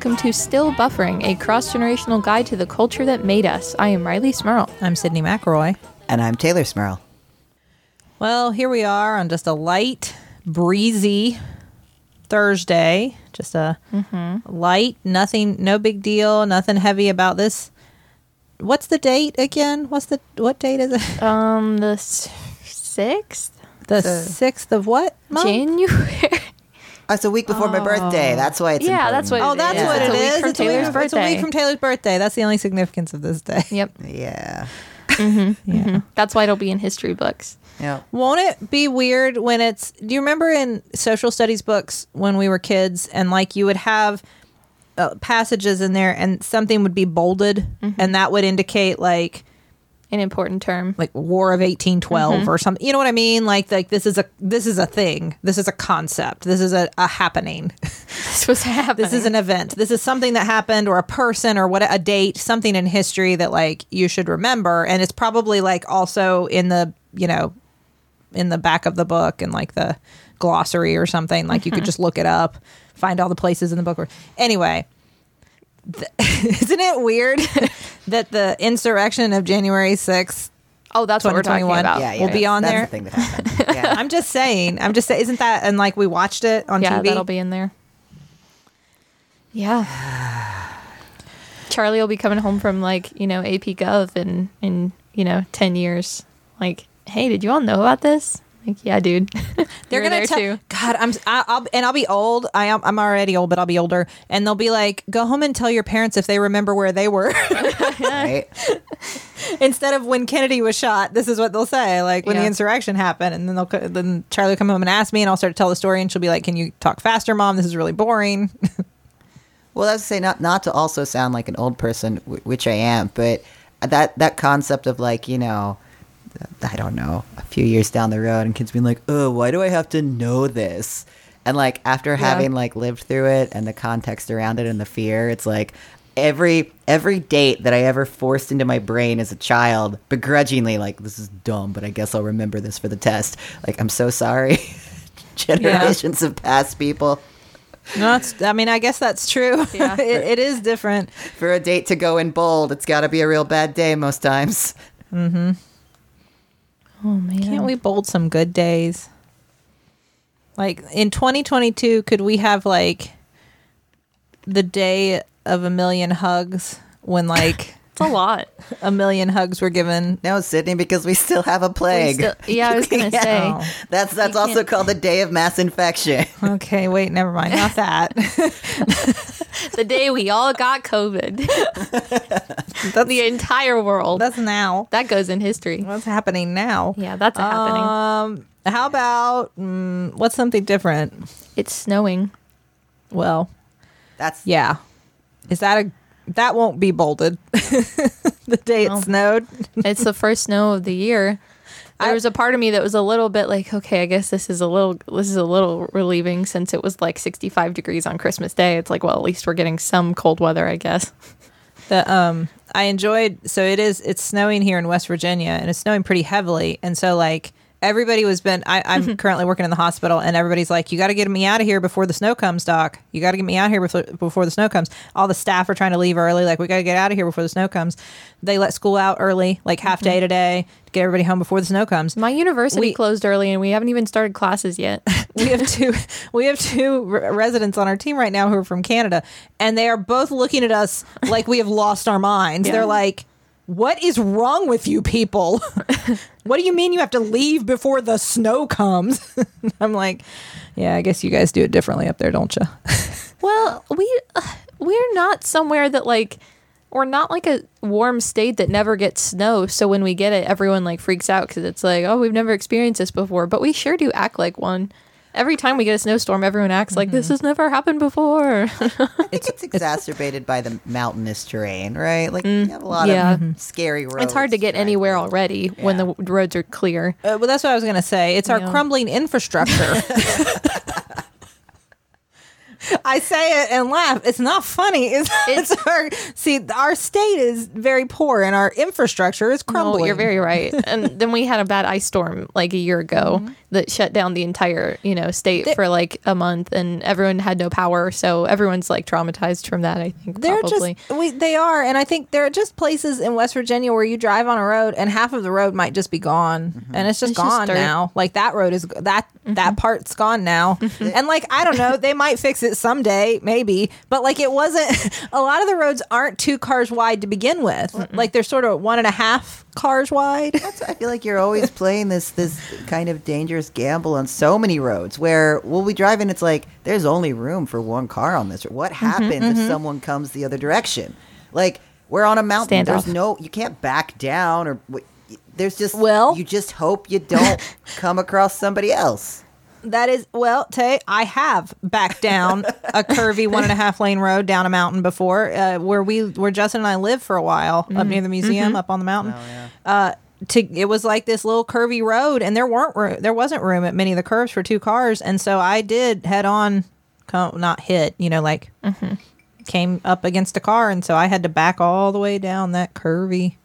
Hello and welcome to Still Buffering, a cross generational guide to the culture that made us. I am Rileigh Smirl. I'm Sydnee McElroy. And I'm Teylor Smirl. Well, here we are on just a light, breezy Thursday. Just a light, nothing, no big deal, nothing heavy about this. What's the date again? What's the what date is it? Um, the sixth The sixth of what? month? January. Oh, it's a week before my birthday. Oh. That's why it's Yeah, important. that's what Oh, that's is. what It's it a week is. from It's a week- It's a week from Teylor's birthday. That's the only significance of this day. Yep, Yeah. Mm-hmm. Yeah. Mm-hmm. that's why it'll be in history books. Yeah. Won't it be weird when it's? Do you remember in social studies books when we were kids, and like you would have uh, passages in there, and something would be bolded, mm-hmm. and that would indicate like An important term. like War of eighteen mm-hmm. or something. You know what I mean? Like like this is a this is a thing. This is a concept. This is a, a happening. This was happening. This is an event. This is something that happened, or a person, or what a date, something in history that like you should remember, and it's probably like also in the you know in the back of the book and like the glossary or something. Like you could mm-hmm. just look it up, find all the places in the book. Where, anyway, th- isn't it weird that the insurrection of January sixth Oh, that's what we're talking about. Yeah, yeah. We'll be on That's there. the thing that happened. Yeah. I'm just saying. I'm just saying. Isn't that and like we watched it on Yeah, TV? that'll be in there. Yeah. Charlie will be coming home from like, you know, AP Gov in in, you know, 10 years. Like, "Hey, did you all know about this?" Like, "Yeah, dude." They're gonna tell. too. God, I'm. I, I'll and I'll be old. I am. I'm already old, but I'll be older. And they'll be like, "Go home and tell your parents if they remember where they were." right? Instead of when Kennedy was shot, this is what they'll say. Like when the insurrection happened, and then they'll then Charlie will come home and ask me, and I'll start to tell the story, and she'll be like, "Can you talk faster, mom? This is really boring." Well, that's to say not not to also sound like an old person, which I am, but that that concept of like you know, I don't know, a few years down the road, and kids being like, "Oh, why do I have to know this?" And like after having like lived through it and the context around it and the fear, it's like every every date that I ever forced into my brain as a child, begrudgingly, like this is dumb, but I guess I'll remember this for the test. Like I'm so sorry, generations of past people. no, that's. I mean, I guess that's true. Yeah. it, it is different. for a date to go in bold, it's got to be a real bad day most times. Man. Can't we bold some good days? Like in 2022, could we have like the day of a million hugs when like It's a lot. a million hugs were given? No, Sydnee, because we still have a plague. still- yeah, I was going to Yeah. say. Oh. That's that's You also can't- called the day of mass infection. Okay, wait, never mind. Not that. The day we all got COVID. the entire world. That's now. that goes in history. What's happening now? Yeah, that's happening. Um, how about mm, what's something different? It's snowing. Well, That's yeah. Is that a that won't be bolded? the day it Oh. snowed. it's the first snow of the year. There I- was a part of me that was a little bit like, okay, I guess this is a little this is a little relieving since it was like 65 degrees on Christmas Day. It's like, well, at least we're getting some cold weather, I guess. The um I enjoyed so it is it's snowing here in West Virginia and it's snowing pretty heavily and so like everybody was been I, I'm mm-hmm. currently working in the hospital and everybody's like, You gotta get me out of here before the snow comes, Doc. You gotta get me out here before before the snow comes. All the staff are trying to leave early, like we gotta get out of here before the snow comes. They let school out early, like half day mm-hmm. today, to get everybody home before the snow comes. My university We- closed early and we haven't even started classes yet. we have two we have two re- residents on our team right now who are from Canada and they are both looking at us like we have lost our minds. Yeah. They're like, "What is wrong with you people? what do you mean you have to leave before the snow comes?" I'm like, "Yeah, I guess you guys do it differently up there, don't you?" well, we uh, we're not somewhere that like we're not like a warm state that never gets snow. So when we get it, everyone like freaks out because it's like, oh, we've never experienced this before. But we sure do act like one. Every time we get a snowstorm, everyone acts like this mm-hmm. has never happened before. I think it's exacerbated by the mountainous terrain, right? Like you mm, have a lot yeah. of scary roads. it's hard to get drive anywhere through. already when the roads are clear. Uh, well, that's what I was going to say. It's our Yeah. crumbling infrastructure. I say it and laugh. It's not funny. It's, it's our see. Our state is very poor and our infrastructure is crumbling. No, you're very right. And then we had a bad ice storm like a year ago Mm-hmm. that shut down the entire, you know, state for like a month and everyone had no power. So everyone's like traumatized from that, I think They're probably. just we, they are, and I think there are just places in West Virginia where you drive on a road and half of the road might just be gone, mm-hmm. and it's just It's just gone dirt. now. Like that road is that that mm-hmm. part's gone now, mm-hmm. and like I don't know, they might fix it someday, maybe, but like it wasn't. A lot of the roads aren't two cars wide to begin with. Like they're sort of one and a half cars wide. That's I feel like you're always playing this this kind of dangerous gamble on so many roads where we'll be driving. It's like there's only room for one car on this. What mm-hmm, happens if mm-hmm. someone comes the other direction? Like we're on a mountain. There's Standoff. no you can't back down or there's just Well- you just hope you don't come across somebody else. That is well, Tay. I have backed down a curvy one and a half lane road down a mountain before, uh, where we where Justin and I lived for a while up near the museum up on the mountain. Uh, to it was like this little curvy road, and there weren't there wasn't room at many of the curves for two cars, and so I did head on, co- not hit, you know, like came up against a car, and so I had to back all the way down that curvy.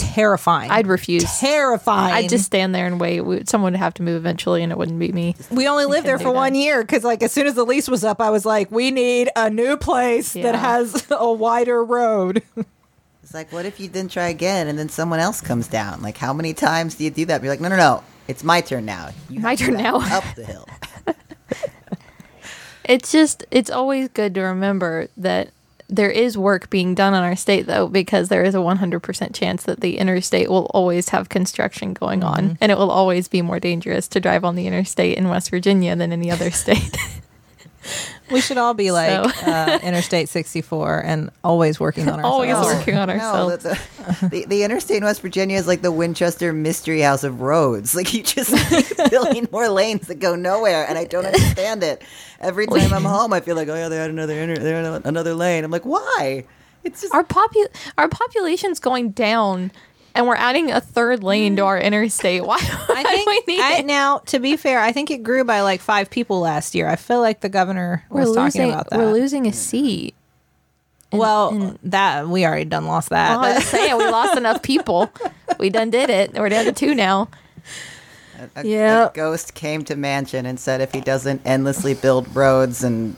Terrifying. I'd refuse. terrifying. I'd just stand there and wait. We- Someone would have to move eventually and it wouldn't be me. We only lived there for do one year because, like, as soon as the lease was up, I was like, "We need a new place that has a wider road." It's like what if you didn't try again and then someone else comes down? Like how many times do you do that? You're like no no no. It's my turn now. You My turn now. Up the hill. It's just, it's always good to remember that there is work being done on our state, though, because there is a 100% chance that the interstate will always have construction going on. Mm-hmm. And it will always be more dangerous to drive on the interstate in West Virginia than any other state. we should all be like So- uh, Interstate 64 and always working on ourselves. Always working on ourselves. the, the, the, the interstate in West Virginia is like the Winchester Mystery House of roads. Like you just keep building more lanes that go nowhere, and I don't understand it. Every time I'm home, I feel like, oh yeah, they had another inter- they had another lane. I'm like, why? It's just our popu- our population's going down and we're adding a third lane to our interstate. Why, why I think do we need I, it? now, to be fair, I think it grew by like five people last year. I feel like the governor We're was talking losing, about that. we're losing a seat. well, that we already done lost that. Well, I was saying we lost enough people. We done did it. We're down to two now. a, Yeah. a ghost came to Manchin and said if he doesn't endlessly build roads and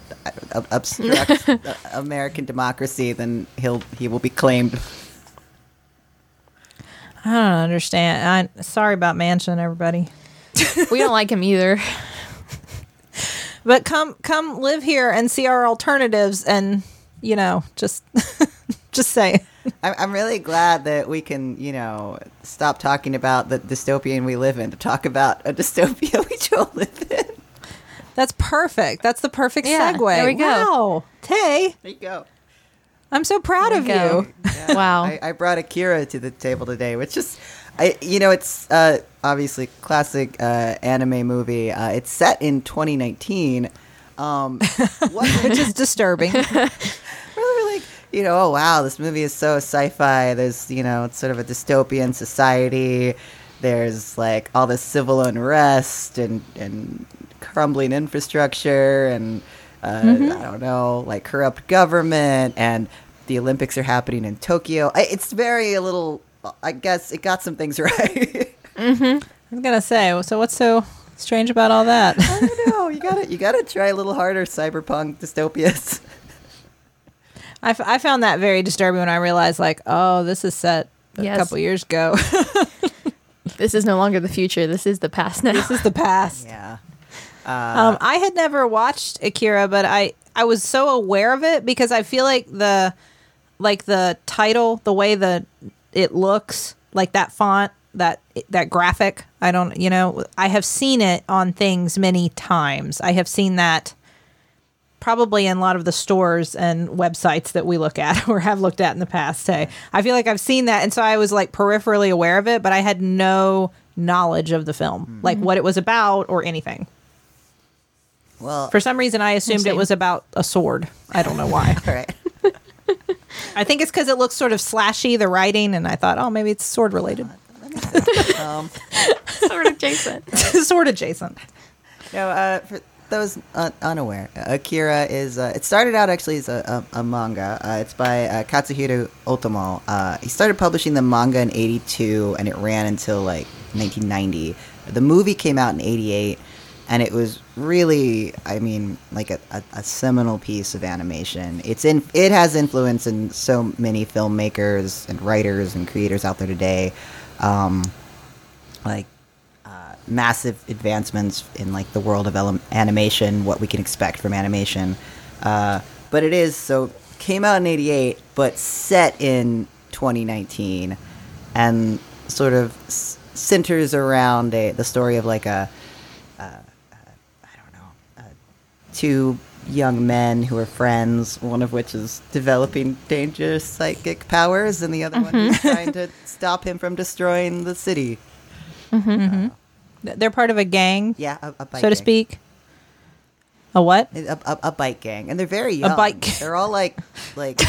uh, obstruct uh, American democracy, then he'll he will be claimed. I don't understand. I sorry about Manchin, everybody. We don't like him either. But come come live here and see our alternatives and you know, just just say I'm, I'm really glad that we can, you know, stop talking about the dystopian we live in to talk about a dystopia we don't live in. That's perfect. That's the perfect Yeah, segue. there we go. Wow. Tay, There you go. I'm so proud of There we you. go. Wow. I, I brought Akira to the table today, which is, I you know, it's uh, obviously classic uh, anime movie. Uh, it's set in 2019. Um, what, Which is disturbing. really, really, like, you know, oh wow, this movie is so sci-fi. There's, you know, it's sort of a dystopian society. There's like all this civil unrest and and crumbling infrastructure and uh, I don't know, like corrupt government and the Olympics are happening in Tokyo. I, it's very a little. I guess it got some things right. I was gonna say, so what's so strange about all that? I don't know. You gotta you gotta try a little harder, cyberpunk dystopias. I, f- I found that very disturbing when I realized, like, oh, this is set a Yes. couple years ago. This is no longer the future. This is the past now. this is the past. yeah. Um, I had never watched Akira, but I I was so aware of it because I feel like the like the title, the way the it looks, like that font, that that graphic. I don't, you know, I have seen it on things many times. I have seen that probably in a lot of the stores and websites that we look at or have looked at in the past. Say, I feel like I've seen that, and so I was like peripherally aware of it, but I had no knowledge of the film, like what it was about or anything. Well, For some reason, I assumed it was about a sword. I don't know why. all right. I think it's because it looks sort of slashy, the writing, and I thought, oh, maybe it's sword related. Um, sort of adjacent. sword adjacent. No, uh, for those un- unaware, Akira is. Uh, it started out actually as a, a, a manga. Uh, it's by uh, Katsuhiro Otomo. Uh, he started publishing the manga in '82, and it ran until like 1990. The movie came out in '88, and it was really, I mean, like a, a, a seminal piece of animation. It's in. It has influence in so many filmmakers and writers and creators out there today. Um, like uh, massive advancements in like the world of ele- animation, what we can expect from animation. Uh, but it is so came out in '88, but set in 2019, and sort of centers around a, the story of like a, uh, uh, I don't know, uh, two young men who are friends, one of which is developing dangerous psychic powers, and the other one is mm-hmm. trying to stop him from destroying the city. Mm-hmm, mm-hmm. Uh, they're part of a gang, Yeah, a, a bike so to gang. speak. A what? A, a, a bike gang, and they're very young. A bike gang. They're all like, like,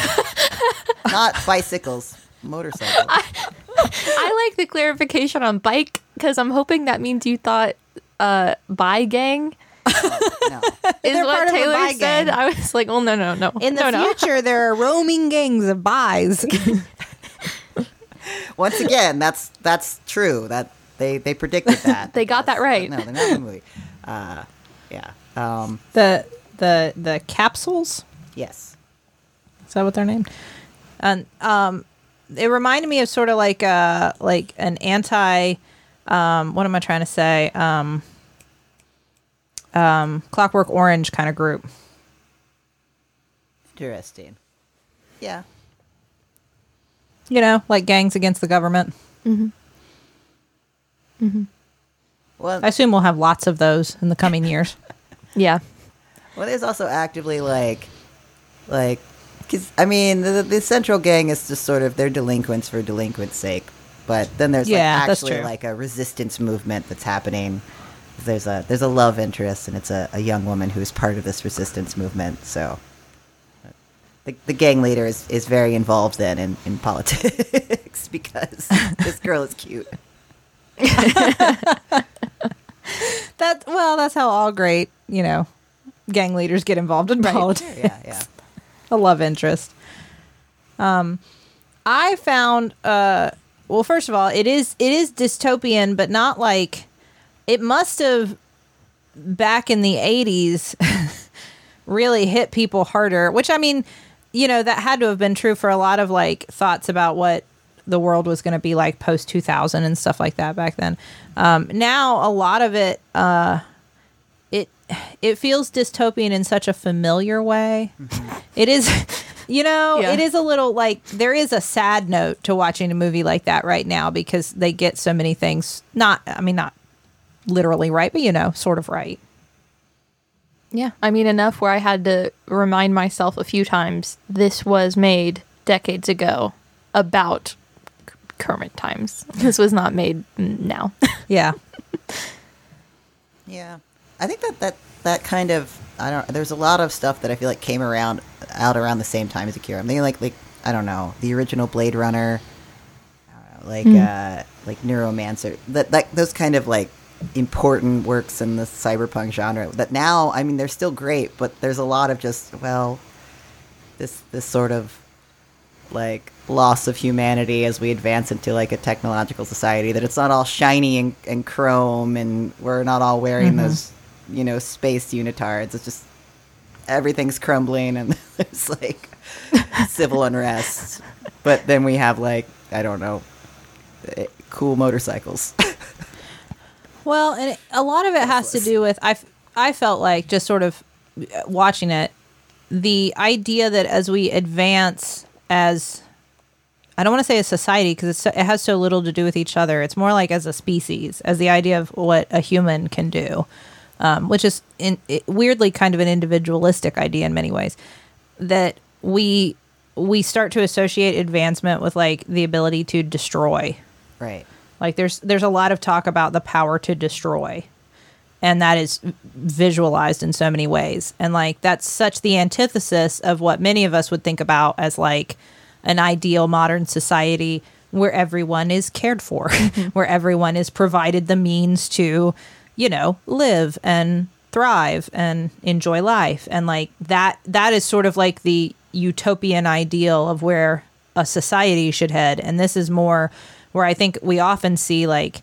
not bicycles, motorcycles. I like the clarification on bike because I'm hoping that means you thought uh bi gang no. is They're what part of a Teylor bi said. gang. I was like, oh no no no. In the no, no. future, there are roaming gangs of buys. Once again, that's that's true. That they they predicted that. They got that right. No, they're not in the movie. Uh, yeah. Um, the the the capsules. yes. Is that what they're named? And um, it reminded me of sort of like a like an anti. Um, what am I trying to say? Um, um, Clockwork Orange kind of group. Interesting. Yeah. You know, like gangs against the government. Hmm. Hmm. Well, I assume we'll have lots of those in the coming years. Yeah. Well, there's also actively like, like, because I mean, the, the central gang is just sort of they're delinquents for delinquents' sake, but then there's Yeah, like that's actually true. like a resistance movement that's happening. There's a there's a love interest, and it's a, a young woman who's part of this resistance movement. So, the, the gang leader is, is very involved then in, in politics because this girl is cute. That well, that's how all great you know gang leaders get involved in politics. Yeah, yeah. a love interest. Um, I found uh, well, first of all, it is it is dystopian, but not like it must have back in the eighties really hit people harder. Which I mean, you know, that had to have been true for a lot of like thoughts about what the world was going to be like post two thousand and stuff like that back then. Um, now a lot of it. Uh, it it feels dystopian in such a familiar way. It is you know, Yeah. it is a little like there is a sad note to watching a movie like that right now because they get so many things not I mean not literally right, but you know, sort of right. Yeah. I mean, enough where I had to remind myself a few times this was made decades ago about c- current times. This was not made now. Yeah. Yeah, I think that that that kind of I don't. There's a lot of stuff that I feel like came around out around the same time as Akira. I'm thinking like like I don't know the original Blade Runner, I don't know, like uh like Neuromancer. That that those kind of like important works in the cyberpunk genre. That now I mean they're still great, but there's a lot of just well this this sort of like loss of humanity as we advance into like a technological society that it's not all shiny and, and chrome and we're not all wearing those you know space unitards. It's just everything's crumbling and there's like civil unrest. But then we have like i don't know eh, cool motorcycles Well, and it, a lot of it has to do with I, I felt like just sort of uh, watching it, the idea that as we advance as I don't want to say a society because it has so little to do with each other. It's more like as a species, as the idea of what a human can do, um, which is in, it, weirdly kind of an individualistic idea in many ways. That we we start to associate advancement with like the ability to destroy, right like there's there's a lot of talk about the power to destroy. And that is visualized in so many ways. And like that's such the antithesis of what many of us would think about as like an ideal modern society where everyone is cared for, mm-hmm. where everyone is provided the means to, you know, live and thrive and enjoy life and like that that is sort of like the utopian ideal of where a society should head and this is more where i think we often see like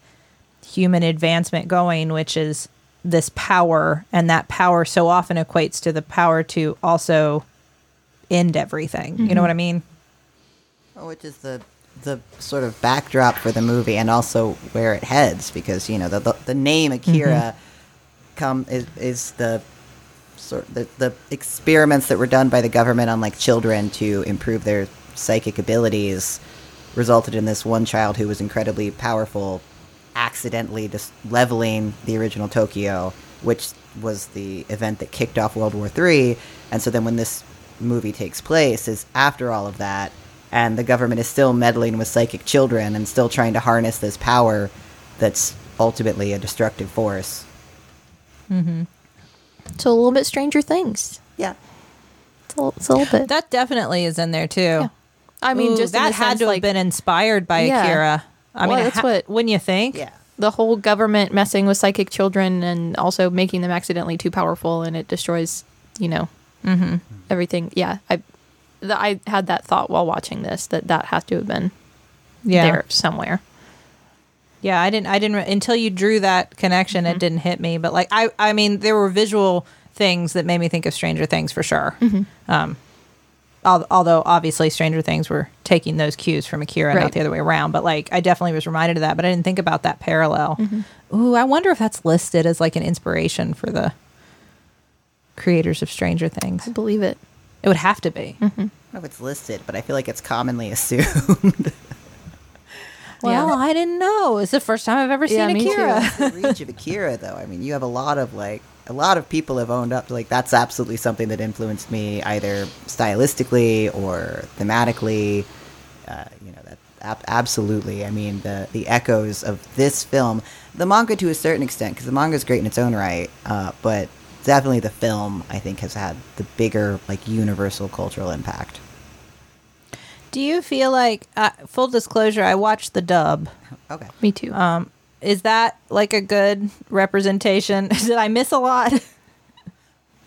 human advancement going which is this power and that power so often equates to the power to also end everything. You know mm-hmm. what i mean? Oh, which is the the sort of backdrop for the movie and also where it heads because you know the the, the name Akira mm-hmm. come is is the sort the the experiments that were done by the government on like children to improve their psychic abilities resulted in this one child who was incredibly powerful accidentally just leveling the original Tokyo which was the event that kicked off World War III and so then when this movie takes place is after all of that and the government is still meddling with psychic children and still trying to harness this power that's ultimately a destructive force. Mm-hmm. So a little bit Stranger Things. Yeah. It's a, it's a little bit. that definitely is in there too I mean, Ooh, just that had sense, to have been inspired by Yeah. Akira. I Well, mean, that's ha- what- wouldn't you think? Yeah. the whole government messing with psychic children and also making them accidentally too powerful, and it destroys, you know, Mm-hmm. everything. Yeah, I, the, I had that thought while watching this that that has to have been Yeah, there somewhere. yeah. I didn't. I didn't re- until you drew that connection. Mm-hmm. It didn't hit me. But like, I, I mean, there were visual things that made me think of Stranger Things for sure. Mm-hmm. Um, although obviously Stranger Things were taking those cues from Akira, not the other way around. But like, I definitely was reminded of that. But I didn't think about that parallel. Mm-hmm. Ooh, I wonder if that's listed as like an inspiration for the creators of Stranger Things. I believe it. It would have to be. I don't know if it's listed, but I feel like it's commonly assumed. Well, Yeah. I didn't know. It's the first time I've ever Yeah, seen me too. Akira. the reach of Akira, though. I mean, you have a lot of like a lot of people have owned up to like that's absolutely something that influenced me either stylistically or thematically. Uh, you know that ab- absolutely. I mean the the echoes of this film, the manga to a certain extent, because the manga is great in its own right, uh, but definitely the film I think has had the bigger like universal cultural impact. Do you feel like, uh, full disclosure, I watched the dub. Okay. Me too. Um, is that like a good representation? Did I miss a lot?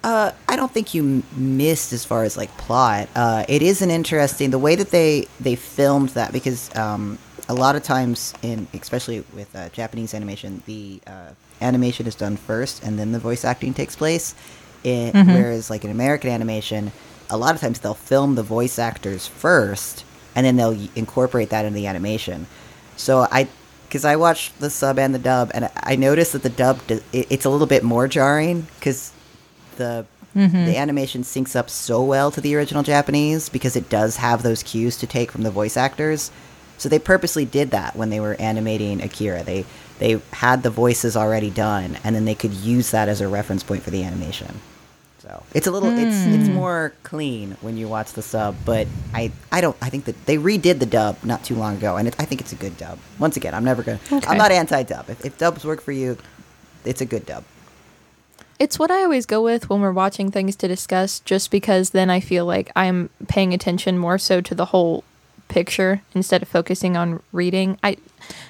Uh, I don't think you missed as far as like plot. Uh, it is an interesting the way that they they filmed that because um, a lot of times in especially with uh, Japanese animation, the uh, animation is done first and then the voice acting takes place. It, Whereas like in American animation, a lot of times they'll film the voice actors first and then they'll incorporate that into the animation. So I because I watched the sub and the dub, and I noticed that the dub d- it, it's a little bit more jarring because the mm-hmm. the animation syncs up so well to the original Japanese because it does have those cues to take from the voice actors. So they purposely did that when they were animating Akira. They they had the voices already done, and then they could use that as a reference point for the animation. So it's a little it's hmm. it's more clean when you watch the sub, but I I don't I think that they redid the dub not too long ago, and it, I think it's a good dub. Once again, I'm never gonna Okay. I'm not anti dub. If, if dubs work for you, it's a good dub. It's what I always go with when we're watching things to discuss, just because then I feel like I'm paying attention more so to the whole picture instead of focusing on reading. I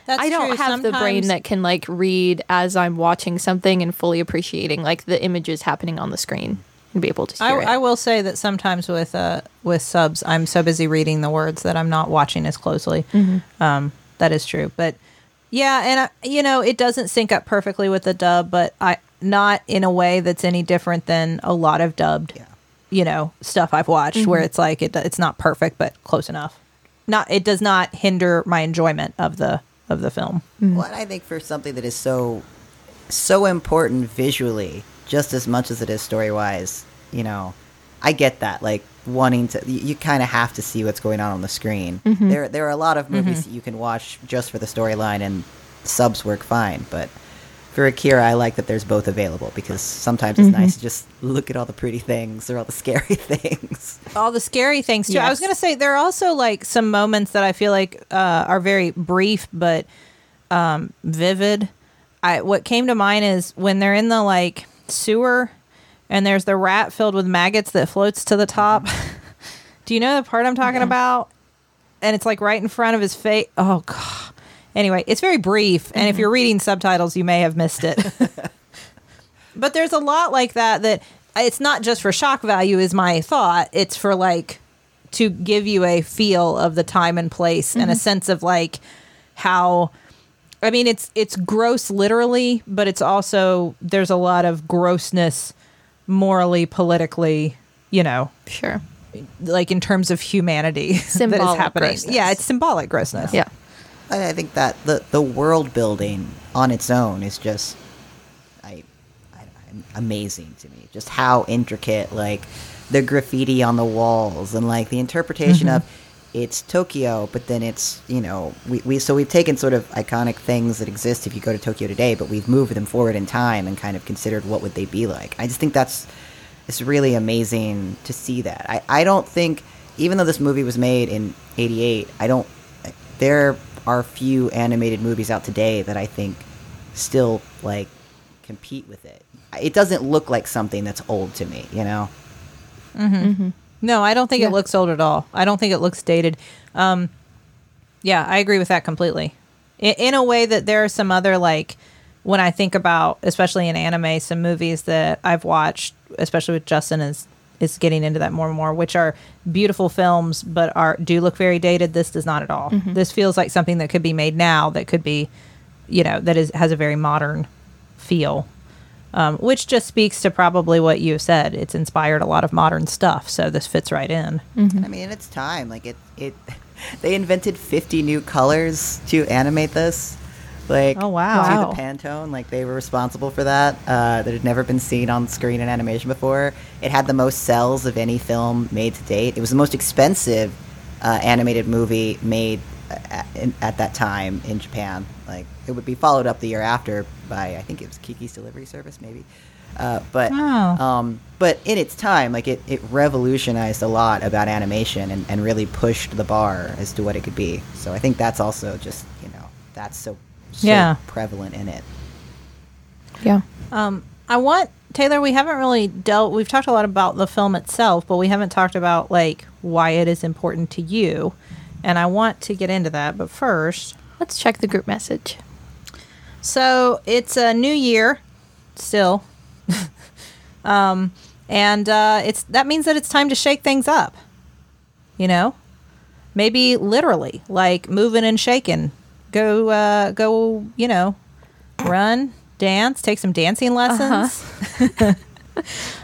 That's I don't true. have the brain that can like read as I'm watching something and fully appreciating like the images happening on the screen and be able to I, it. I will say that sometimes with uh with subs, I'm so busy reading the words that I'm not watching as closely. Mm-hmm. Um, that is true, but yeah, and I, you know, it doesn't sync up perfectly with the dub, but I not in a way that's any different than a lot of dubbed, Yeah. you know, stuff I've watched where it's like it it's not perfect but close enough. Not it does not hinder my enjoyment of the of the film. Mm-hmm. Well, and I think for something that is so so important visually, just as much as it is story wise, you know, I get that. Like wanting to, you, you kind of have to see what's going on on the screen. Mm-hmm. There, there are a lot of movies mm-hmm. that you can watch just for the storyline, and subs work fine. But for Akira, I like that there's both available because sometimes it's nice to just look at all the pretty things or all the scary things. all the scary things too. I was gonna say there are also like some moments that I feel like uh, are very brief but um, vivid. I what came to mind is when they're in the like sewer and there's the rat filled with maggots that floats to the top. Do you know the part I'm talking about? And it's like right in front of his face. Oh god. Anyway, it's very brief, and if mm-hmm. you're reading subtitles, you may have missed it. But there's a lot like that that it's not just for shock value is my thought. It's for like to give you a feel of the time and place and a mm-hmm. sense of like how I mean it's it's gross literally, but it's also there's a lot of grossness morally, politically, you know, Sure. like in terms of humanity that is happening. grossness. Yeah, it's symbolic grossness. Yeah. I, I think that the the world building on its own is just, I, I, I'm amazing to me. Just how intricate, like the graffiti on the walls and like the interpretation mm-hmm. of it's Tokyo, but then it's you know we, we so we've taken sort of iconic things that exist if you go to Tokyo today, but we've moved them forward in time and kind of considered what would they be like. I just think that's it's really amazing to see that. I, I don't think even though this movie was made in 88, I don't there are few animated movies out today that I think still like compete with it. It doesn't look like something that's old to me, you know. No, I don't think Yeah. it looks old at all. I don't think it looks dated. Um, yeah, I agree with that completely. In, in a way that there are some other like when I think about, especially in anime, some movies that I've watched, especially with Justin is is getting into that more and more, which are beautiful films but are do look very dated. This does not at all. This feels like something that could be made now. That could be, you know, that is has a very modern feel um, which just speaks to probably what you said. It's inspired a lot of modern stuff, so this fits right in. I mean, it's time. Like it, it. They invented fifty new colors to animate this. Like, Oh, wow. Wow. the Pantone. Like they were responsible for that. Uh, that had never been seen on screen in animation before. It had the most cels of any film made to date. It was the most expensive uh, animated movie made uh, at, in, at that time in Japan. Like it would be followed up the year after by I think it was Kiki's Delivery Service, maybe. Uh, but Wow. um, but in its time, like it, it revolutionized a lot about animation and, and really pushed the bar as to what it could be. So I think that's also just you know that's so, so Yeah. prevalent in it. Yeah. Um, I want Teylor. We haven't really dealt. We've talked a lot about the film itself, but we haven't talked about like why it is important to you. And I want to get into that, but first, Let's check the group message. So it's a new year, still, um, and uh, it's that means that it's time to shake things up. You know, maybe literally, like moving and shaking. Go, uh, go. You know, run, dance, take some dancing lessons.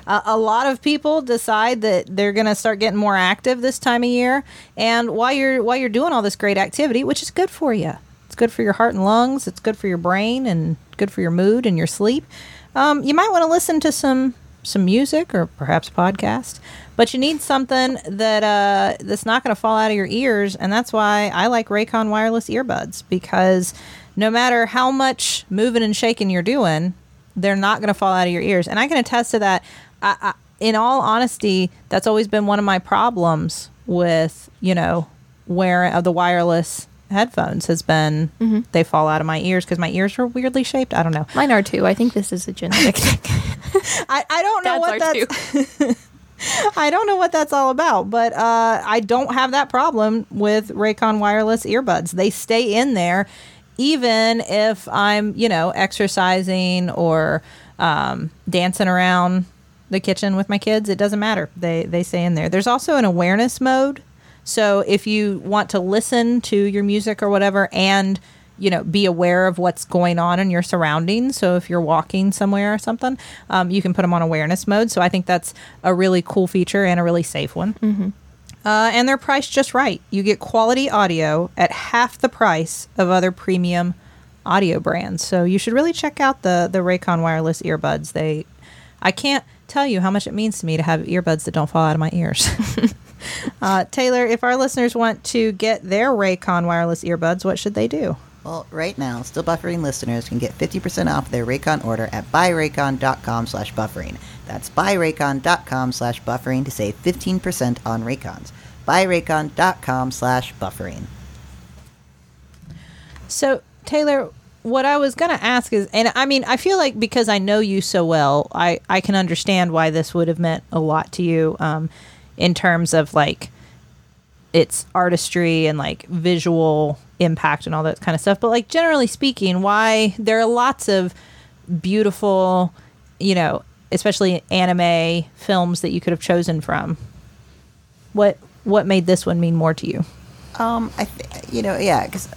a, a lot of people decide that they're going to start getting more active this time of year and while you're while you're doing all this great activity which is good for you it's good for your heart and lungs it's good for your brain and good for your mood and your sleep um, you might want to listen to some some music or perhaps podcast but you need something that uh, that's not going to fall out of your ears and that's why i like raycon wireless earbuds because no matter how much moving and shaking you're doing they're not going to fall out of your ears. And I can attest to that. I, I, in all honesty, that's always been one of my problems with, you know, wearing of the wireless headphones has been they fall out of my ears because my ears are weirdly shaped. I don't know. Mine are too. I think this is a genetic thing. I, I don't know Dad's what that's. I don't know what that's all about, but uh, I don't have that problem with Raycon wireless earbuds. They stay in there, even if I'm, you know, exercising or um, dancing around the kitchen with my kids. It doesn't matter. They they stay in there. There's also an awareness mode, so if you want to listen to your music or whatever, and you know, be aware of what's going on in your surroundings. So if you're walking somewhere or something, um, you can put them on awareness mode. So I think that's a really cool feature and a really safe one. Uh, and they're priced just right. You get quality audio at half the price of other premium audio brands. So you should really check out the the Raycon wireless earbuds. They, I can't tell you how much it means to me to have earbuds that don't fall out of my ears. uh, Teylor, if our listeners want to get their Raycon wireless earbuds, what should they do? Well, right now, still buffering listeners can get 50% off their Raycon order at buyraycon.com slash buffering. That's buyraycon.com slash buffering to save 15% on Raycons. Buyraycon.com slash buffering. So, Teylor, what I was going to ask is, and I mean, I feel like because I know you so well, I, I can understand why this would have meant a lot to you um, in terms of like its artistry and like visual impact and all that kind of stuff. But like generally speaking, why there are lots of beautiful you know, especially anime films that you could have chosen from. What what made this one mean more to you? Um, I, th- you know, yeah, because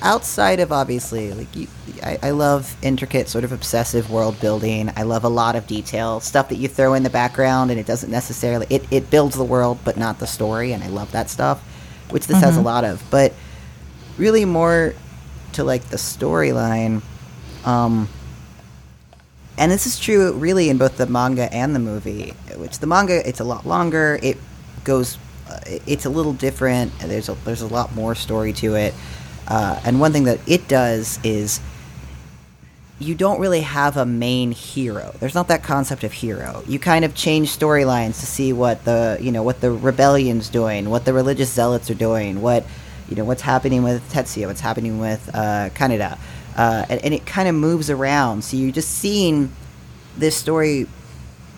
outside of obviously, like you, I, I love intricate, sort of obsessive world building. I love a lot of detail, stuff that you throw in the background, and it doesn't necessarily it, it builds the world, but not the story, and I love that stuff, which this has a lot of. But really, more to like the storyline. Um, and this is true really in both the manga and the movie which the manga it's a lot longer it goes uh, it's a little different there's a there's a lot more story to it uh, and one thing that it does is you don't really have a main hero there's not that concept of hero you kind of change storylines to see what the you know what the rebellion's doing what the religious zealots are doing what you know what's happening with Tetsuo what's happening with uh, kaneda uh, and, and it kind of moves around. So you're just seeing this story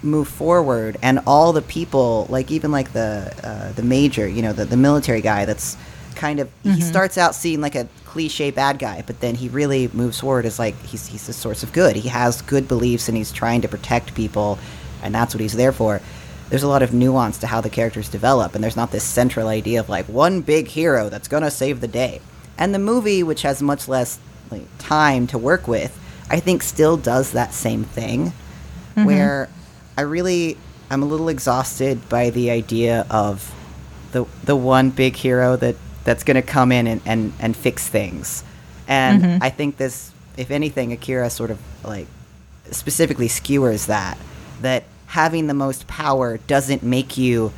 move forward, and all the people, like even like the uh, the major, you know, the the military guy. That's kind of he starts out seeing like a cliche bad guy, but then he really moves forward as like he's he's a source of good. He has good beliefs, and he's trying to protect people, and that's what he's there for. There's a lot of nuance to how the characters develop, and there's not this central idea of like one big hero that's gonna save the day. And the movie, which has much less like, time to work with, I think still does that same thing, mm-hmm. where I really I'm a little exhausted by the idea of the the one big hero that that's going to come in and, and, and fix things. And mm-hmm. I think this, if anything, Akira sort of like specifically skewers that that having the most power doesn't make you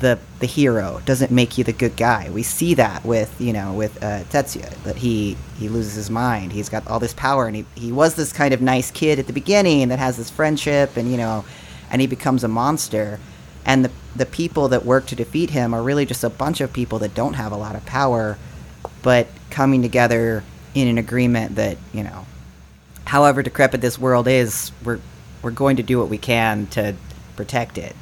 the the hero doesn't make you the good guy. We see that with you know with uh, Tetsuo that he he loses his mind. He's got all this power, and he he was this kind of nice kid at the beginning that has this friendship, and you know, and he becomes a monster. And the the people that work to defeat him are really just a bunch of people that don't have a lot of power, but coming together in an agreement that you know, however decrepit this world is, we're we're going to do what we can to protect it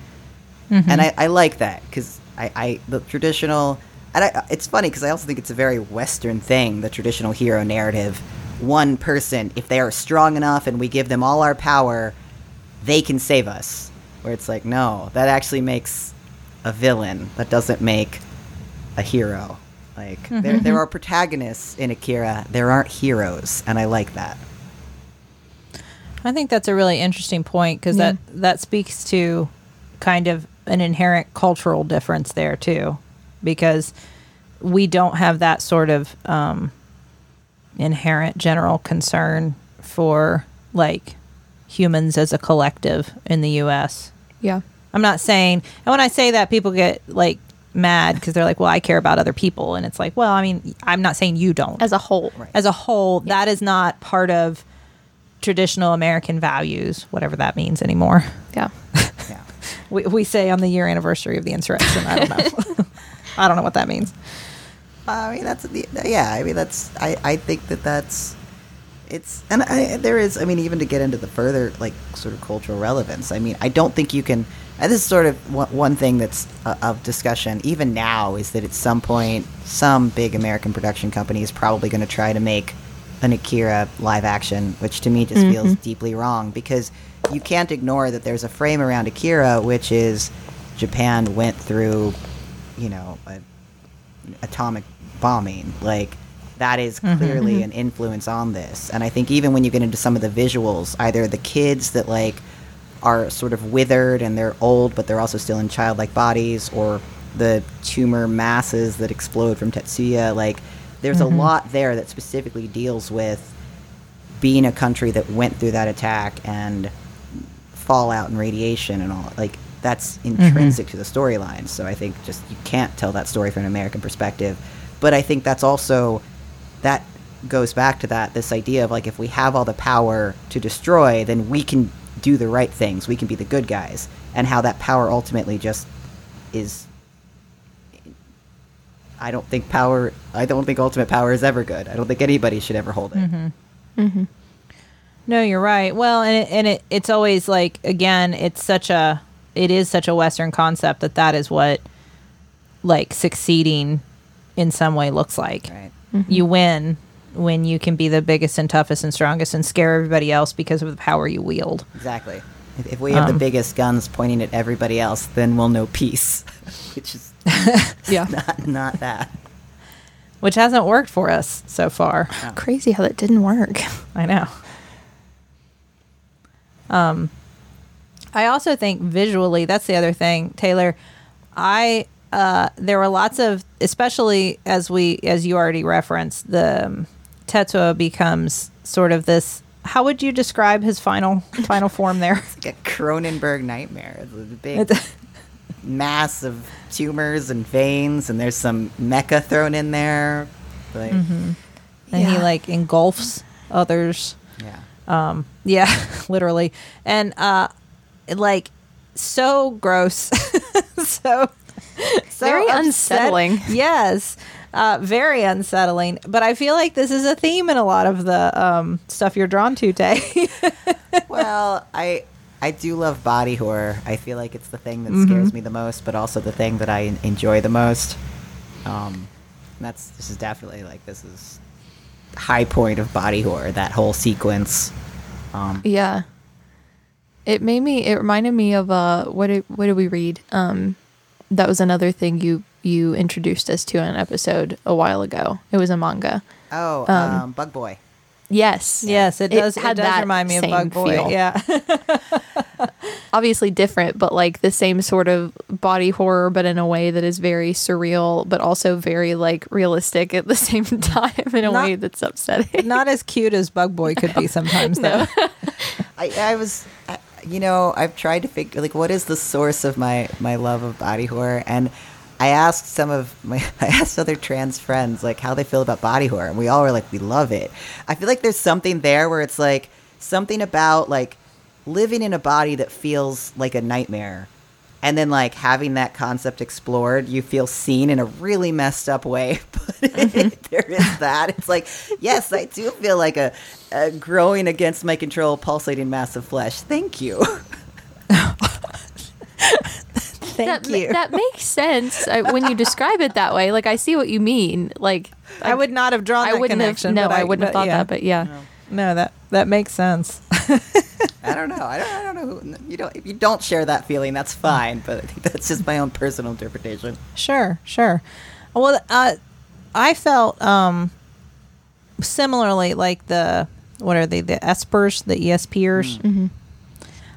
mm-hmm. and I, I like that because I, I the traditional and I, it's funny because I also think it's a very Western thing the traditional hero narrative. One person, if they are strong enough and we give them all our power, they can save us. Where it's like, no, that actually makes a villain. That doesn't make a hero. Like there, mm-hmm. there are protagonists in Akira. There aren't heroes, and I like that. I think that's a really interesting point because that that speaks to kind of an inherent cultural difference there too, because we don't have that sort of um, inherent general concern for like humans as a collective in the U.S. Yeah. I'm not saying, and when I say that, people get like mad because they're like, "Well, I care about other people," and it's like, well, I mean, I'm not saying you don't. As a whole. as a whole, that is not part of traditional American values, whatever that means anymore. Yeah. Yeah. We, we say on the year anniversary of the insurrection. I don't know. I don't know what that means. I mean, that's the yeah. I mean, that's I. I think that that's it's and I, there is. I mean, even to get into the further like sort of cultural relevance. I mean, I don't think you can. And this is sort of one, one thing that's uh, of discussion even now is that at some point some big American production company is probably going to try to make an Akira live action, which to me just mm-hmm. feels deeply wrong because you can't ignore that there's a frame around Akira, which is Japan went through, you know, a, atomic bombing. Like that is mm-hmm, clearly mm-hmm. an influence on this. And I think even when you get into some of the visuals, either the kids that like are sort of withered and they're old, but they're also still in childlike bodies, or the tumor masses that explode from Tetsuo, like there's a mm-hmm. lot there that specifically deals with being a country that went through that attack and fallout and radiation and all like that's mm-hmm. intrinsic to the storyline. So i think just you can't tell that story from an american perspective. But i think that's also that goes back to that this idea of like if we have all the power to destroy then we can do the right things. We can be the good guys. And how that power ultimately just is i don't think power i don't think ultimate power is ever good i don't think anybody should ever hold it mm-hmm. Mm-hmm. No, you're right. Well, and it, and it, it's always like again, it's such a it is such a Western concept that that is what like succeeding in some way looks like. right mm-hmm. You win, when you can be the biggest and toughest and strongest and scare everybody else because of the power you wield. Exactly. If, if we have the Um, biggest guns pointing at everybody else, then we'll know peace, which is Yeah. not not that. Which hasn't worked for us so far. Crazy how that didn't work. I know. Um, I also think visually, that's the other thing, Teylor. I uh, there were lots of, especially as we, as you already referenced, the um, Tetsuo becomes sort of this. How would you describe his final final form there? Like a Cronenberg nightmare. It's a big mass of tumors and veins, and there's some mecha thrown in there. Like, and he like engulfs others. yeah. Um, yeah, literally, and uh, like so gross, so so Very upset- unsettling. Yes, uh, very unsettling. But I feel like this is a theme in a lot of the um, stuff you're drawn to, Tay. well, I I do love body horror. I feel like it's the thing that Mm-hmm. scares me the most, but also the thing that I enjoy the most. Um, that's this is definitely like this is high point of body horror. That whole sequence. Um, Yeah. It made me it reminded me of uh what did what did we read? Um that was another thing you you introduced us to in an episode a while ago. It was a manga. oh, Um, um, Bug Boy. Yes. yes, it does. It, had does that remind me of Bug Boy. feel. Yeah, Obviously different, but like the same sort of body horror, but in a way that is very surreal, but also very like realistic at the same time in a Not- way that's upsetting. not as cute as Bug Boy could be sometimes, though. I, I was, I, you know, I've tried to figure like what is the source of my my love of body horror, and I asked some of my, I asked other trans friends like how they feel about body horror, and we all were like, we love it. I feel like there's something there where it's like something about like living in a body that feels like a nightmare. And then, like having that concept explored, you feel seen in a really messed up way. But mm-hmm. there is that. It's like, yes, I do feel like a, a growing against my control, pulsating mass of flesh. Thank you. Thank that, ma- you. that makes sense I, when you describe it that way. Like I see what you mean. Like I would not have drawn I that wouldn't connection. have. No, but I wouldn't have thought yeah. that. But yeah, No, that that makes sense. I don't know. I don't, I don't know. Who, you don't. If you don't share that feeling, that's fine. But I think that's just my own personal interpretation. Sure, sure. Well, uh, I felt um, similarly like the what are they? The Espers, the ESPers.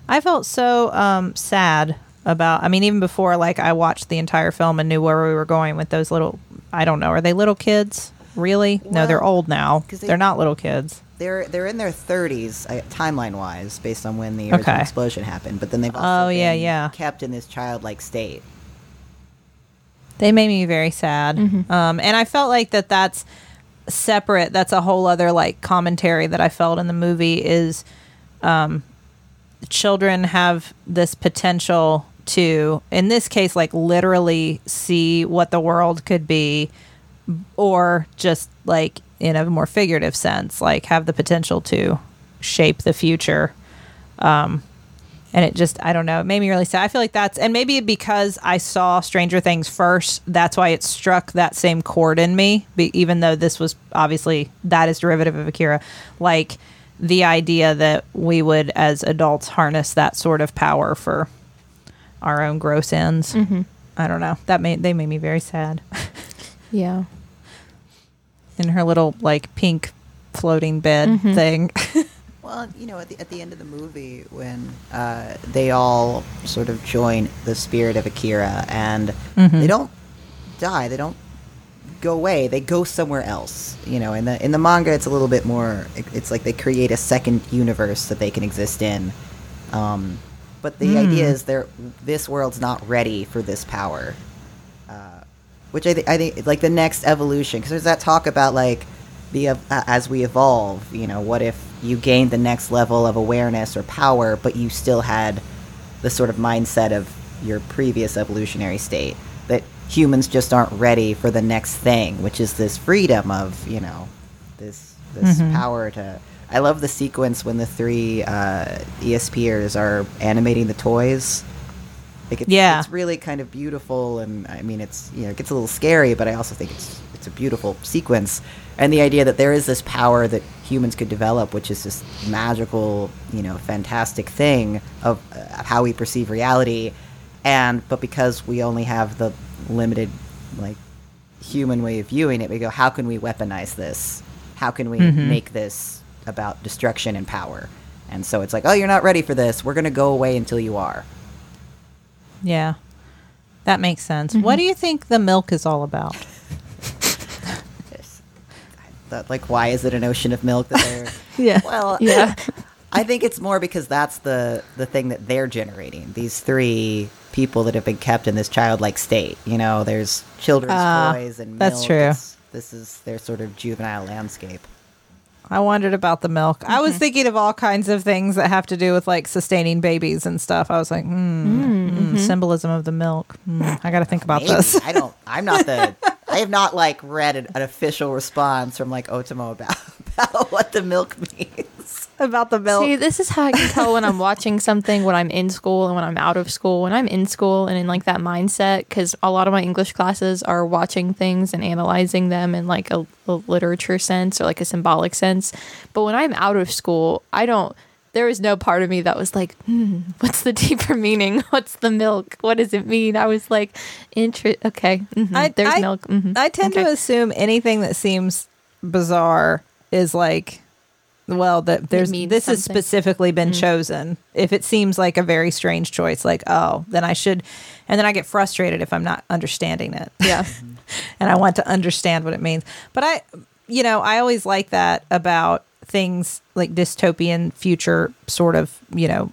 I felt so um, sad about. I mean, even before like I watched the entire film and knew where we were going with those little. I don't know. Are they little kids? Really? no, they're Well, old now. they- are not little kids. They're they're in their 30s uh, timeline wise, based on when the original Okay. explosion happened. But then they've also Oh, yeah, been yeah. kept in this childlike state. They made me very sad. Um, and I felt like that that's separate. That's a whole other like commentary that I felt in the movie is um, children have this potential to, in this case, like literally see what the world could be, or just like in a more figurative sense, like have the potential to shape the future. Um, and it just i don't know it made me really sad. I feel like that's and maybe because i saw stranger things first that's why it struck that same chord in me even though this was obviously that is derivative of akira like the idea that we would as adults harness that sort of power for our own gross ends i don't know that made they made me very sad yeah. in her little like pink floating bed thing Well, you know, at the, at the end of the movie, when uh, they all sort of join the spirit of Akira, and they don't die, they don't go away, they go somewhere else. You know, in the in the manga, it's a little bit more. it- It's like they create a second universe that they can exist in. Um, but the idea is they're this world's not ready for this power. Uh, which I, th- I think like the next evolution because there's that talk about like the uh, as we evolve you know what if you gained the next level of awareness or power but you still had the sort of mindset of your previous evolutionary state that humans just aren't ready for the next thing which is this freedom of you know this this power to I love the sequence when the three uh, ESPers are animating the toys Like it's, Yeah. it's really kind of beautiful, and I mean, it's you know, it gets a little scary, but I also think it's it's a beautiful sequence, and the idea that there is this power that humans could develop, which is this magical, you know, fantastic thing of uh, how we perceive reality, and but because we only have the limited like human way of viewing it, we go, how can we weaponize this? How can we make this about destruction and power? And so it's like, oh, you're not ready for this. We're going to go away until you are. Yeah. That makes sense. What do you think the milk is all about? That, like, why is it an ocean of milk that they're. Yeah. Well, Yeah. I think it's more because that's the the thing that they're generating. These three people that have been kept in this childlike state. You know, there's children's Ah, toys and that's true. It's- this is their sort of juvenile landscape. I wondered about the milk. I was thinking of all kinds of things that have to do with like sustaining babies and stuff. I was like, hmm, mm, symbolism of the milk. Hmm, I got to think about Maybe. this. I don't. I'm not the. I have not like read an, an official response from like Otomo about about what the milk means. About the milk. See, this is how I can tell when I'm watching something when I'm in school and when I'm out of school. When I'm in school and in like that mindset, because a lot of my English classes are watching things and analyzing them in like a, a literature sense or like a symbolic sense. But when I'm out of school, I don't. There was no part of me that was like, hmm, what's the deeper meaning? What's the milk? What does it mean? I was like, inter- okay, mhm, I- there's I- milk. mhm, I tend okay. to assume anything that seems bizarre is like, well, that there's this has something. specifically been mm. chosen. If it seems like a very strange choice, like oh, then I should, and then I get frustrated if I'm not understanding it. Yeah. and I want to understand what it means. But I, you know, I always like that about things like dystopian future sort of, you know,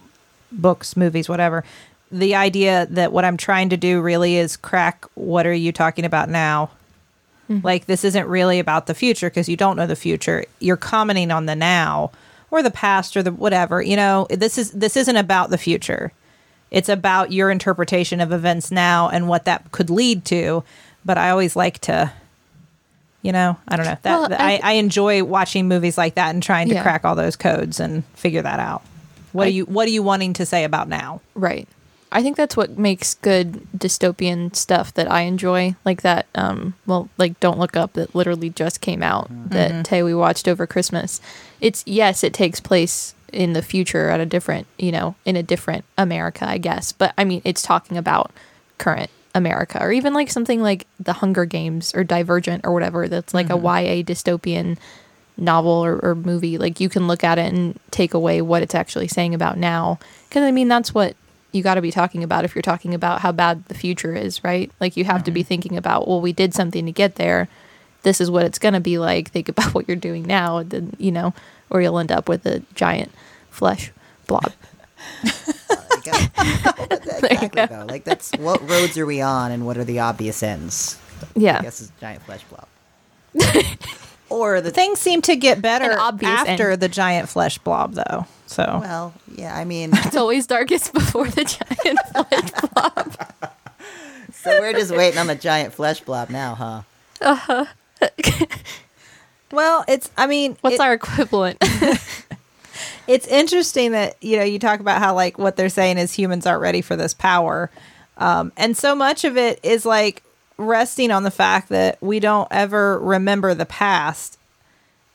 books, movies, whatever. The idea that what I'm trying to do really is crack what are you talking about now? Mm-hmm. Like this isn't really about the future because you don't know the future. You're commenting on the now or the past or the whatever. You know, this is this isn't about the future. It's about your interpretation of events now and what that could lead to. But I always like to, you know, I don't know. That, Well, that- I, I enjoy watching movies like that and trying to Yeah. crack all those codes and figure that out. What I- are you What are you wanting to say about now? Right. I think that's what makes good dystopian stuff that I enjoy, like that. Um, well, like Don't Look Up, that literally just came out mm. that mm-hmm. Tay we watched over Christmas. It's yes, it takes place in the future at a different, you know, in a different America, I guess. But I mean, it's talking about current America, or even like something like The Hunger Games or Divergent or whatever. That's like a mm-hmm. YA dystopian novel or, or movie like you can look at it and take away what it's actually saying about now because i mean that's what you got to be talking about if you're talking about how bad the future is right? Like you have to be thinking about well we did something to get there. This is what it's going to be like. Think about what you're doing now and then you know or you'll end up with a giant flesh blob. Like, uh, exactly though. Like that's what roads are we on, and what are the obvious ends? yeah. I guess is giant flesh blob. or the Things seem to get better An obvious after end. the giant flesh blob, though. So well, yeah. I mean, it's always darkest before the giant flesh blob so we're just waiting on the giant flesh blob now, huh? Uh huh. well, it's. I mean, what's it- our equivalent it's interesting that you know you talk about how like what they're saying is humans aren't ready for this power um, and so much of it is like resting on the fact that we don't ever remember the past.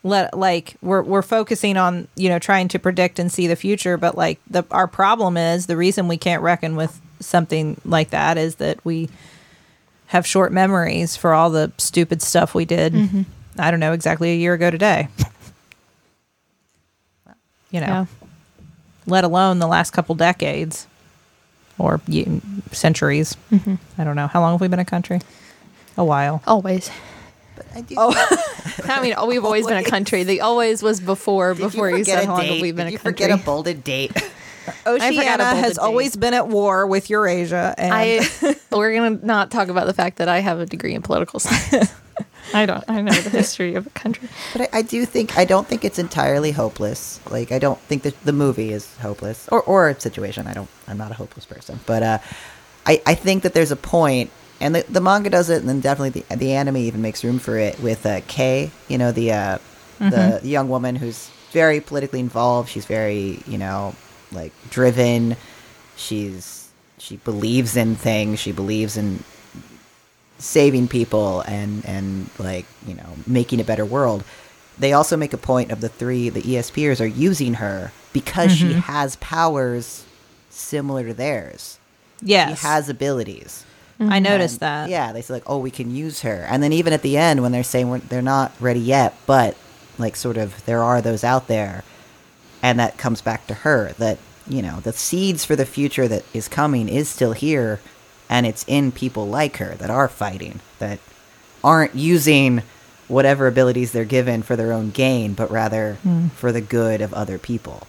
Let like we're we're focusing on you know trying to predict and see the future but like the our problem is the reason we can't reckon with something like that is that we have short memories for all the stupid stuff we did mm-hmm. i don't know exactly a year ago today. You know yeah. let alone the last couple decades or centuries. Mm-hmm. I don't know. How long have we been a country? A while. always But I do. I mean, we've always been a country. The always was before. Did before you, forget said how long date? have we been Did a you country. forget a bolded date? Oceania has date. always been at war with Eurasia, and I we're gonna not talk about the fact that I have a degree in political science. I don't. I know the history of a country. But I, I do think I don't think it's entirely hopeless. Like I don't think that the movie is hopeless or or a situation. I don't. I'm not a hopeless person. But uh, I I think that there's a point, and the, the manga does it, and then definitely the the anime even makes room for it with uh, Kei. You know the uh, the young woman who's very politically involved. She's very you know like driven. She's she believes in things. She believes in saving people and and like you know making a better world. They also make a point of the three the ESPers are using her because she mm-hmm. has powers similar to theirs. Yes. She has abilities. I noticed And, that. Yeah, they say like, oh, we can use her, and then even at the end when they're saying we're, they're not ready yet, but like sort of there are those out there, and that comes back to her that you know the seeds for the future that is coming is still here, and it's in people like her that are fighting that aren't using whatever abilities they're given for their own gain, but rather Hmm. for the good of other people.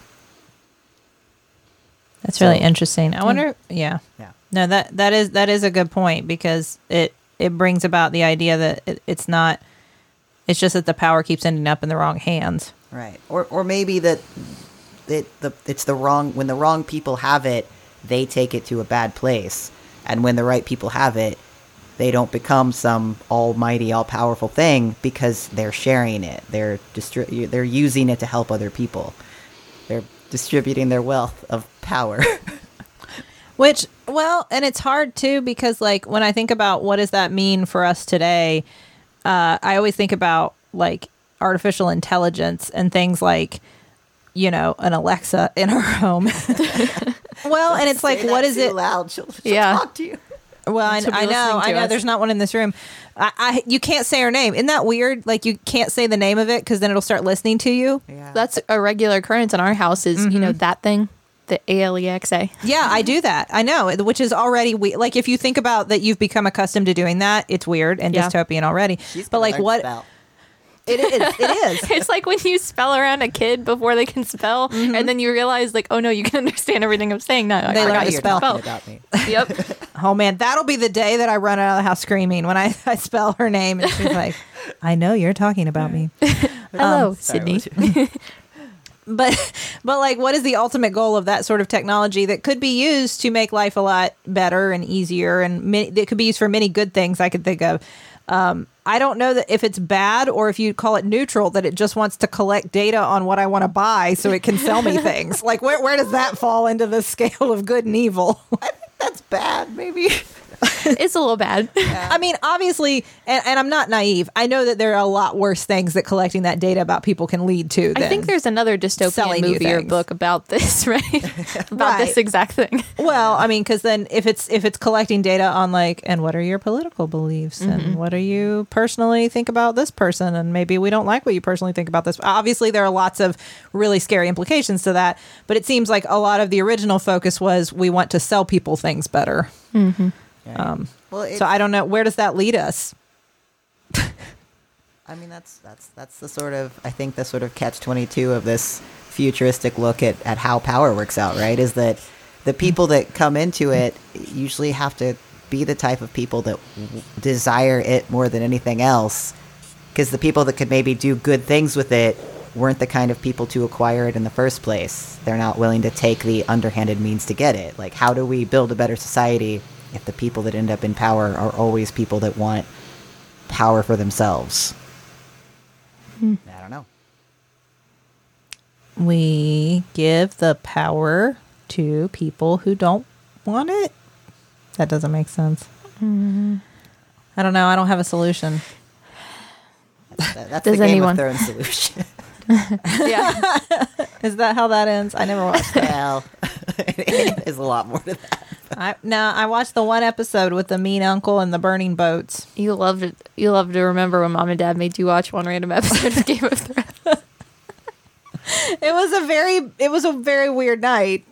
That's really interesting. I wonder. Yeah. Yeah. No that that is that is a good point because it it brings about the idea that it, it's not. It's just that the power keeps ending up in the wrong hands. Right. Or or maybe that it the it's the wrong when the wrong people have it, they take it to a bad place. And when the right people have it, they don't become some almighty, all powerful thing because they're sharing it. They're distri- they're using it to help other people. They're distributing their wealth of power. Which, well, and it's hard too because, like, when I think about what does that mean for us today, uh, I always think about like artificial intelligence and things like, you know, an Alexa in our home. well, and it's like, Say what that is too it? Loud. She'll, she'll Yeah. talk to you. Well, I, To I know, I know. us. There's not one in this room. I, I, you can't say her name. Isn't that weird? Like, you can't say the name of it because then it'll start listening to you. Yeah. That's a regular occurrence in our house. Is you know mm-hmm. that thing, the A L E X A. Yeah, I do that. I know, which is already we- like if you think about that, you've become accustomed to doing that. It's weird and Yeah. dystopian already. She's but like what spell. It is, it is. It's like when you spell around a kid before they can spell, and then you realize, like, oh no, you can understand everything I'm saying now. They I learn forgot to you You're spell. about me. Yep. Oh man, that'll be the day that I run out of the house screaming when I, I spell her name and she's like, "I know you're talking about me." Hello, Sorry, Sydnee. what But but like what is the ultimate goal of that sort of technology that could be used to make life a lot better and easier and many, that could be used for many good things I could think of. Um, I don't know that if it's bad or if you call it neutral that it just wants to collect data on what I want to buy so it can sell me things. Like where where does that fall into the scale of good and evil? I that's bad. Maybe. it's a little bad. I mean, obviously, and, and I'm not naive. I know that there are a lot worse things that collecting that data about people can lead to. I think there's another dystopian movie or book about this, right? about Right. this exact thing. Well, I mean, because then if it's if it's collecting data on like, and what are your political beliefs, Mm-hmm. and what do you personally think about this person, and maybe we don't like what you personally think about this. Obviously, there are lots of really scary implications to that, but it seems like a lot of the original focus was we want to sell people things better. Um, well, So I don't know where does that lead us. I mean, that's that's that's the sort of I think the sort of catch twenty two of this futuristic look at at how power works out. Right? Is that the people that come into it usually have to be the type of people that w- desire it more than anything else, because the people that could maybe do good things with it weren't the kind of people to acquire it in the first place. They're not willing to take the underhanded means to get it. Like, how do we build a better society if the people that end up in power are always people that want power for themselves? Hmm. I don't know. We give the power to people who don't want it. That doesn't make sense. Mm-hmm. I don't know. I don't have a solution. That- that's Does the Game anyone- of Thrones solution. Yeah. Is that how that ends? I never watched it. well, there's a lot more to that. I no, I watched the one episode with the mean uncle and the burning boats. You loved it. You love to remember when mom and dad made you watch one random episode of Game of Thrones. It was a very it was a very weird night.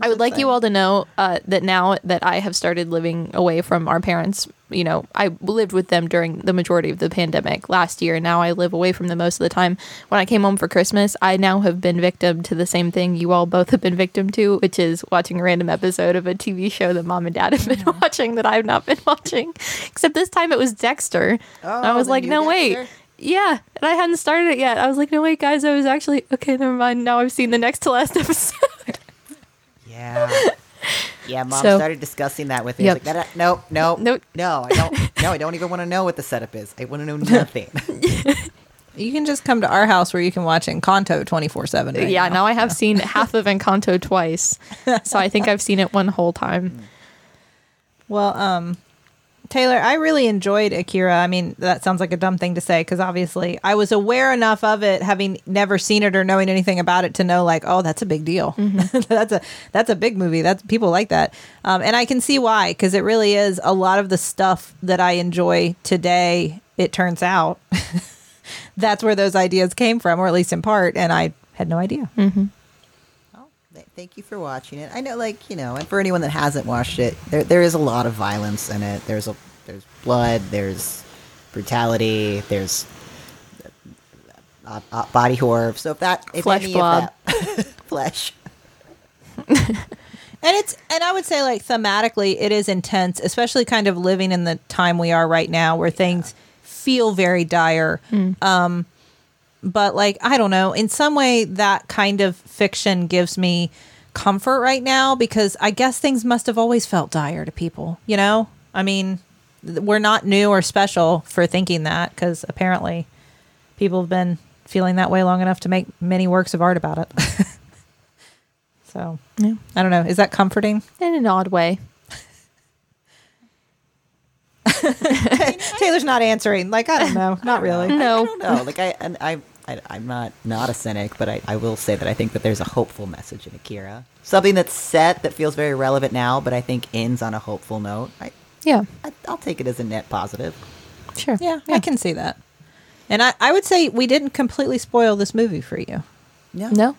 I would like you all to know uh, that now that I have started living away from our parents, you know, I lived with them during the majority of the pandemic last year. And now I live away from them most of the time. When I came home for Christmas, I now have been victim to the same thing you all both have been victim to, which is watching a random episode of a TV show that mom and dad have been watching that I've not been watching. Except this time it was Dexter. And I Oh, was like, no, wait. Yeah, and I hadn't started it yet. I was like, no, wait, guys, I was actually okay. Never mind. Now I've seen the next to last episode. Yeah. Yeah, mom So- started discussing that with me. Yep. Like, "That- no, no, Nope. no, I don't. No, I don't even want to know what the setup is. I want to know nothing. You can just come to our house where you can watch Encanto 24 7. yeah, now I have seen half of Encanto twice. So I think I've seen it one whole time. Well, um, Teylor, I really enjoyed Akira. I mean, that sounds like a dumb thing to say because obviously I was aware enough of it, having never seen it or knowing anything about it, to know like, oh, that's a big deal. that's a that's a big movie. That's people like that, um, and I can see why because it really is a lot of the stuff that I enjoy today. It turns out that's where those ideas came from, or at least in part, and I had no idea. Th- Thank you for watching it. I know, like you know, and for anyone that hasn't watched it, there there is a lot of violence in it. There's a there's blood. There's brutality. There's uh, uh, body horror. So if that if Flesh any blob. of that flesh, And it's and I would say like thematically it is intense, especially kind of living in the time we are right now where things feel very dire. Um but like I don't know, in some way that kind of fiction gives me comfort right now because I guess things must have always felt dire to people, you know? I mean, we're not new or special for thinking that cuz apparently people have been feeling that way long enough to make many works of art about it. so, Yeah. I don't know. Is that comforting? In an odd way. Teylor's not answering. Like, I don't know. Not really. I No. don't know. Like I and I. I, I'm not not a cynic, but I, I will say that I think that there's a hopeful message in Akira. Something that's set that feels very relevant now, but I think ends on a hopeful note. I, Yeah, I I'll take it as a net positive. sure. Yeah, I can see that. And I, I would say we didn't completely spoil this movie for you. Yeah. No?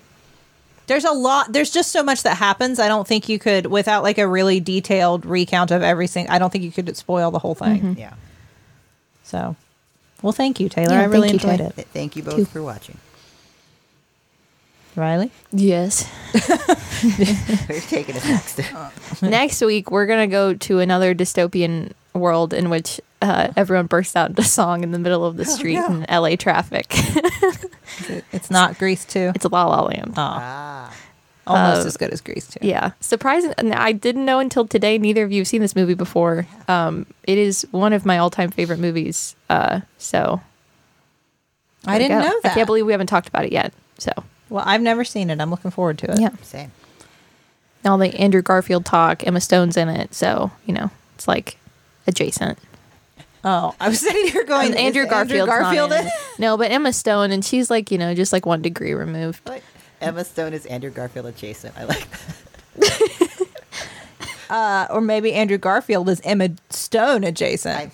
There's a lot, there's just so much that happens. I don't think you could, without like a really detailed recount of everything, I don't think you could spoil the whole thing. Mm-hmm. Yeah. So, well, thank you, Teylor. Yeah, I really thank you, enjoyed it. Thank you both Two. for watching. Rileigh? Yes. We're taking it next. Next week, we're going to go to another dystopian world in which uh, everyone bursts out into song in the middle of the street no. in LA traffic. It's not Grease 2. it's La La Land. Oh, ah. Almost uh, as good as Grease too. Yeah, surprising. I didn't know until today. Neither of you have seen this movie before. Um, it is one of my all-time favorite movies. Uh, so I didn't know that. I can't believe we haven't talked about it yet. So well, I've never seen it. I'm looking forward to it. yeah, Same. all the Andrew Garfield talk. Emma Stone's in it, so you know it's like adjacent. Oh, I was sitting here going, And Andrew is Garfield's Garfield in in it. No, but Emma Stone, and she's like you know just like one degree removed. Like Emma Stone is Andrew Garfield adjacent. I like that. Uh, or maybe Andrew Garfield is Emma Stone adjacent. I-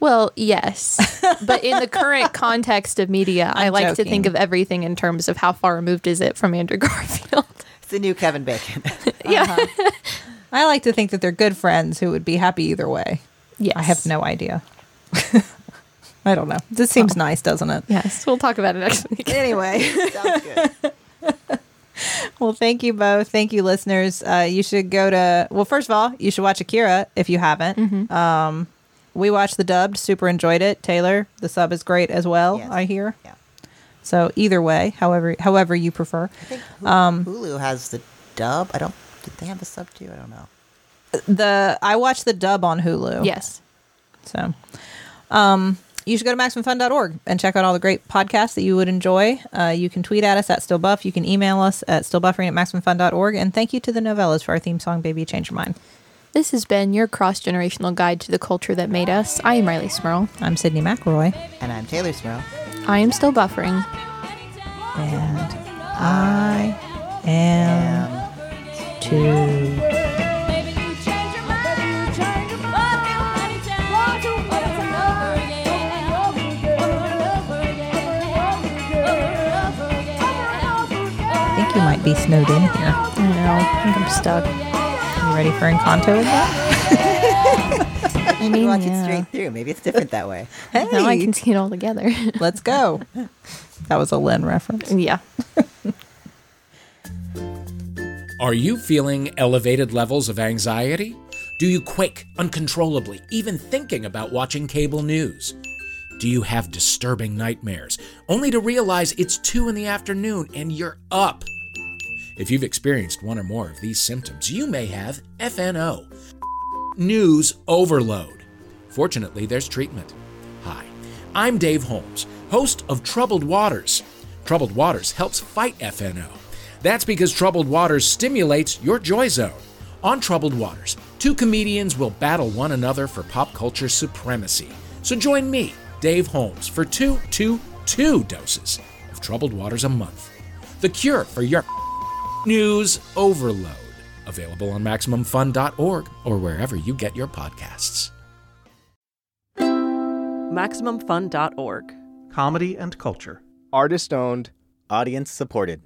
Well, yes, but in the current context of media, i I'm like to think of everything in terms of how far removed is it from Andrew Garfield. It's the new Kevin Bacon. yeah. I like to think that they're good friends who would be happy either way. Yes. I have no idea. I don't know. This seems nice, doesn't it? Yes, we'll talk about it next week. Anyway, Sounds good. well, thank you both. Thank you, listeners. Uh, you should go to, well, first of all, you should watch Akira if you haven't. Um, we watched the dubbed, super enjoyed it. Teylor, the sub is great as well, Yes. I hear. Yeah. So either way, however however you prefer. I think Hulu, Hulu has the dub. I don't. Did they have the sub too? I don't know. The I watched the dub on Hulu. Yes. So, um, you should go to maximumfun.org and check out all the great podcasts that you would enjoy. Uh, you can tweet at us at stillbuff. You can email us at stillbuffering at maximumfun.org. And thank you to the Nouvellas for our theme song, Baby Change Your Mind. This has been your cross generational guide to the culture that made us. I am Rileigh Smirl. I'm Sydnee McElroy. And I'm Teylor Smirl. I am still buffering. And I am Um, too. Be snowed in here. I know. I think I'm stuck. You ready for Encanto again? I mean, watch yeah. it straight through. Maybe it's different that way. Hey, Now I can see it all together. let's go. That was a Lynn reference. yeah. Are you feeling elevated levels of anxiety? Do you quake uncontrollably, even thinking about watching cable news? Do you have disturbing nightmares, only to realize it's 2 in the afternoon and you're up? If you've experienced one or more of these symptoms, you may have FNO, news overload. Fortunately, there's treatment. Hi, I'm Dave Holmes, host of Troubled Waters. Troubled Waters helps fight FNO. That's because Troubled Waters stimulates your joy zone. On Troubled Waters, two comedians will battle one another for pop culture supremacy. So join me, Dave Holmes, for two, two, two doses of Troubled Waters a month. The cure for your news overload. Available on MaximumFun.org or wherever you get your podcasts. MaximumFun.org. Comedy and culture. Artist owned. Audience supported.